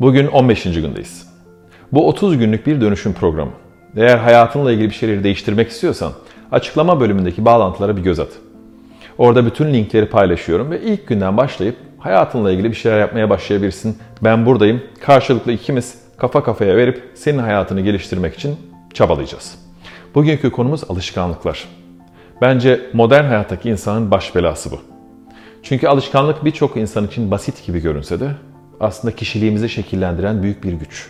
Bugün 15. gündeyiz. Bu 30 günlük bir dönüşüm programı. Eğer hayatınla ilgili bir şeyleri değiştirmek istiyorsan açıklama bölümündeki bağlantılara bir göz at. Orada bütün linkleri paylaşıyorum ve ilk günden başlayıp hayatınla ilgili bir şeyler yapmaya başlayabilirsin. Ben buradayım. Karşılıklı ikimiz kafa kafaya verip senin hayatını geliştirmek için çabalayacağız. Bugünkü konumuz alışkanlıklar. Bence modern hayattaki insanın baş belası bu. Çünkü alışkanlık birçok insan için basit gibi görünse de aslında kişiliğimizi şekillendiren büyük bir güç.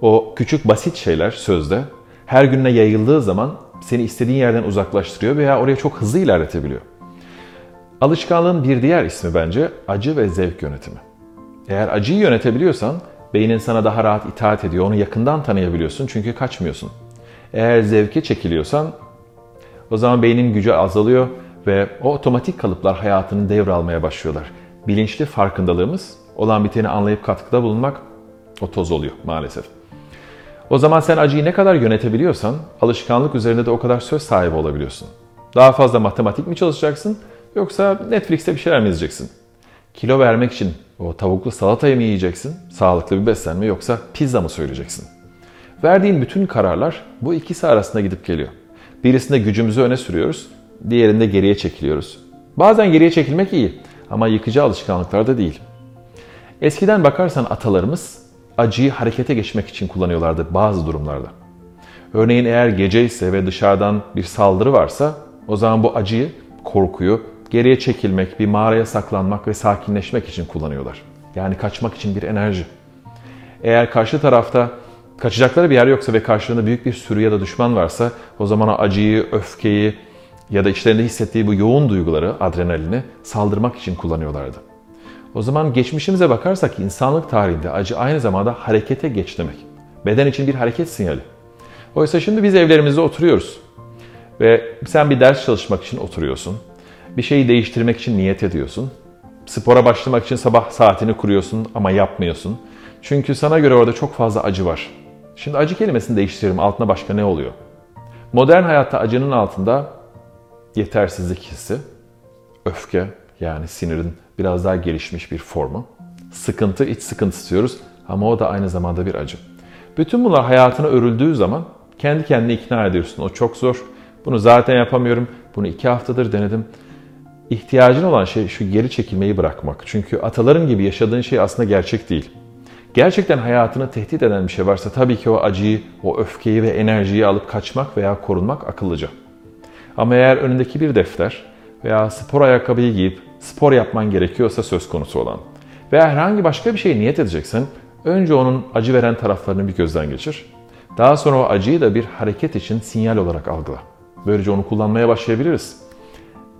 O küçük basit şeyler sözde her gününe yayıldığı zaman seni istediğin yerden uzaklaştırıyor veya oraya çok hızlı ilerletebiliyor. Alışkanlığın bir diğer ismi bence acı ve zevk yönetimi. Eğer acıyı yönetebiliyorsan beynin sana daha rahat itaat ediyor, onu yakından tanıyabiliyorsun çünkü kaçmıyorsun. Eğer zevke çekiliyorsan o zaman beynin gücü azalıyor ve o otomatik kalıplar hayatını devralmaya başlıyorlar. Bilinçli farkındalığımız olan biteni anlayıp katkıda bulunmak o toz oluyor maalesef. O zaman sen acıyı ne kadar yönetebiliyorsan alışkanlık üzerinde de o kadar söz sahibi olabiliyorsun. Daha fazla matematik mi çalışacaksın yoksa Netflix'te bir şeyler mi izleyeceksin? Kilo vermek için o tavuklu salatayı mı yiyeceksin? Sağlıklı bir beslenme yoksa pizza mı söyleyeceksin? Verdiğin bütün kararlar bu ikisi arasında gidip geliyor. Birisinde gücümüzü öne sürüyoruz, diğerinde geriye çekiliyoruz. Bazen geriye çekilmek iyi ama yıkıcı alışkanlıklar da değil. Eskiden bakarsan atalarımız acıyı harekete geçmek için kullanıyorlardı bazı durumlarda. Örneğin eğer gece ise ve dışarıdan bir saldırı varsa o zaman bu acıyı, korkuyu geriye çekilmek, bir mağaraya saklanmak ve sakinleşmek için kullanıyorlar. Yani kaçmak için bir enerji. Eğer karşı tarafta kaçacakları bir yer yoksa ve karşılığında büyük bir sürü ya da düşman varsa o zaman o acıyı, öfkeyi ya da içlerinde hissettiği bu yoğun duyguları, adrenalini saldırmak için kullanıyorlardı. O zaman geçmişimize bakarsak insanlık tarihinde acı aynı zamanda harekete geç demek. Beden için bir hareket sinyali. Oysa şimdi biz evlerimizde oturuyoruz. Ve sen bir ders çalışmak için oturuyorsun. Bir şeyi değiştirmek için niyet ediyorsun. Spora başlamak için sabah saatini kuruyorsun ama yapmıyorsun. Çünkü sana göre orada çok fazla acı var. Şimdi acı kelimesini değiştirelim. Altına başka ne oluyor? Modern hayatta acının altında yetersizlik hissi, öfke yani sinirin biraz daha gelişmiş bir formu, sıkıntı, iç sıkıntı istiyoruz ama o da aynı zamanda bir acı. Bütün bunlar hayatına örüldüğü zaman kendi kendini ikna ediyorsun. O çok zor. Bunu zaten yapamıyorum. Bunu iki haftadır denedim. İhtiyacın olan şey şu geri çekilmeyi bırakmak. Çünkü ataların gibi yaşadığın şey aslında gerçek değil. Gerçekten hayatını tehdit eden bir şey varsa tabii ki o acıyı, o öfkeyi ve enerjiyi alıp kaçmak veya korunmak akıllıca. Ama eğer önündeki bir defter veya spor ayakkabıyı giyip spor yapman gerekiyorsa söz konusu olan veya herhangi başka bir şey niyet edeceksen önce onun acı veren taraflarını bir gözden geçir. Daha sonra o acıyı da bir hareket için sinyal olarak algıla. Böylece onu kullanmaya başlayabiliriz.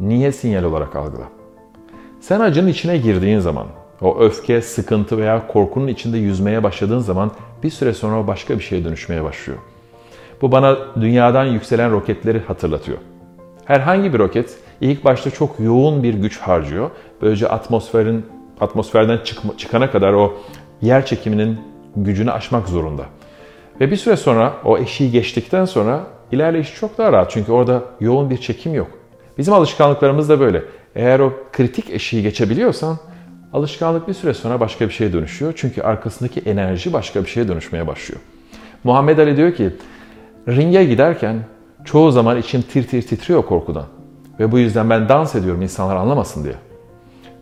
Niye sinyal olarak algıla? Sen acının içine girdiğin zaman, o öfke, sıkıntı veya korkunun içinde yüzmeye başladığın zaman bir süre sonra o başka bir şeye dönüşmeye başlıyor. Bu bana dünyadan yükselen roketleri hatırlatıyor. Herhangi bir roket ilk başta çok yoğun bir güç harcıyor. Böylece atmosferin atmosferden çıkma, çıkana kadar o yer çekiminin gücünü aşmak zorunda. Ve bir süre sonra o eşiği geçtikten sonra ilerleyiş çok daha rahat. Çünkü orada yoğun bir çekim yok. Bizim alışkanlıklarımız da böyle. Eğer o kritik eşiği geçebiliyorsan alışkanlık bir süre sonra başka bir şeye dönüşüyor. Çünkü arkasındaki enerji başka bir şeye dönüşmeye başlıyor. Muhammed Ali diyor ki ringe giderken çoğu zaman içim tir tir titriyor korkudan. Ve bu yüzden ben dans ediyorum insanlar anlamasın diye.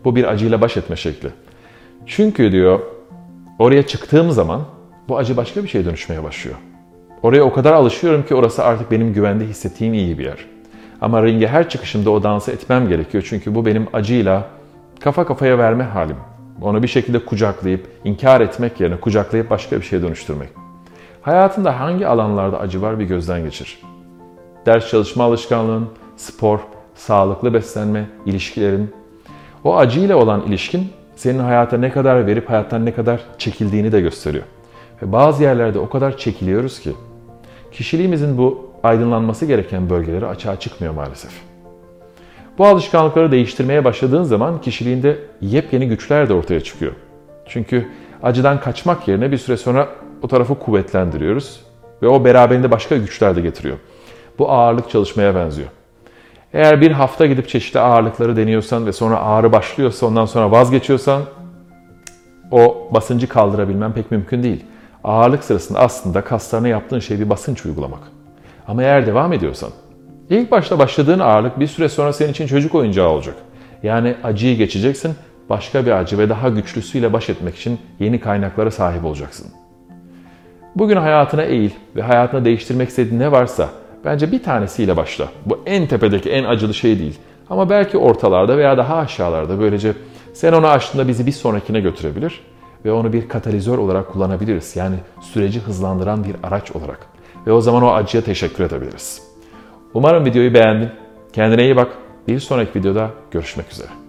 Bu bir acıyla baş etme şekli. Çünkü diyor oraya çıktığım zaman bu acı başka bir şeye dönüşmeye başlıyor. Oraya o kadar alışıyorum ki orası artık benim güvende hissettiğim iyi bir yer. Ama ringe her çıkışımda o dansı etmem gerekiyor. Çünkü bu benim acıyla kafa kafaya verme halim. Onu bir şekilde kucaklayıp, inkar etmek yerine kucaklayıp başka bir şeye dönüştürmek. Hayatında hangi alanlarda acı var bir gözden geçir. Ders çalışma alışkanlığın, spor, sağlıklı beslenme, ilişkilerin. O acıyla olan ilişkin senin hayata ne kadar verip hayattan ne kadar çekildiğini de gösteriyor. Ve bazı yerlerde o kadar çekiliyoruz ki kişiliğimizin bu aydınlanması gereken bölgeleri açığa çıkmıyor maalesef. Bu alışkanlıkları değiştirmeye başladığın zaman kişiliğinde yepyeni güçler de ortaya çıkıyor. Çünkü acıdan kaçmak yerine bir süre sonra o tarafı kuvvetlendiriyoruz ve o beraberinde başka güçler de getiriyor. Bu ağırlık çalışmaya benziyor. Eğer bir hafta gidip çeşitli ağırlıkları deniyorsan ve sonra ağrı başlıyorsa ondan sonra vazgeçiyorsan o basıncı kaldırabilmen pek mümkün değil. Ağırlık sırasında aslında kaslarına yaptığın şey bir basınç uygulamak. Ama eğer devam ediyorsan, ilk başta başladığın ağırlık bir süre sonra senin için çocuk oyuncağı olacak. Yani acıyı geçeceksin, başka bir acı ve daha güçlüsüyle baş etmek için yeni kaynaklara sahip olacaksın. Bugün hayatına eğil ve hayatını değiştirmek istediğin ne varsa bence bir tanesiyle başla. Bu en tepedeki en acılı şey değil. Ama belki ortalarda veya daha aşağılarda böylece sen onu aştığında bizi bir sonrakine götürebilir ve onu bir katalizör olarak kullanabiliriz. Yani süreci hızlandıran bir araç olarak. Ve o zaman o acıya teşekkür edebiliriz. Umarım videoyu beğendin. Kendine iyi bak. Bir sonraki videoda görüşmek üzere.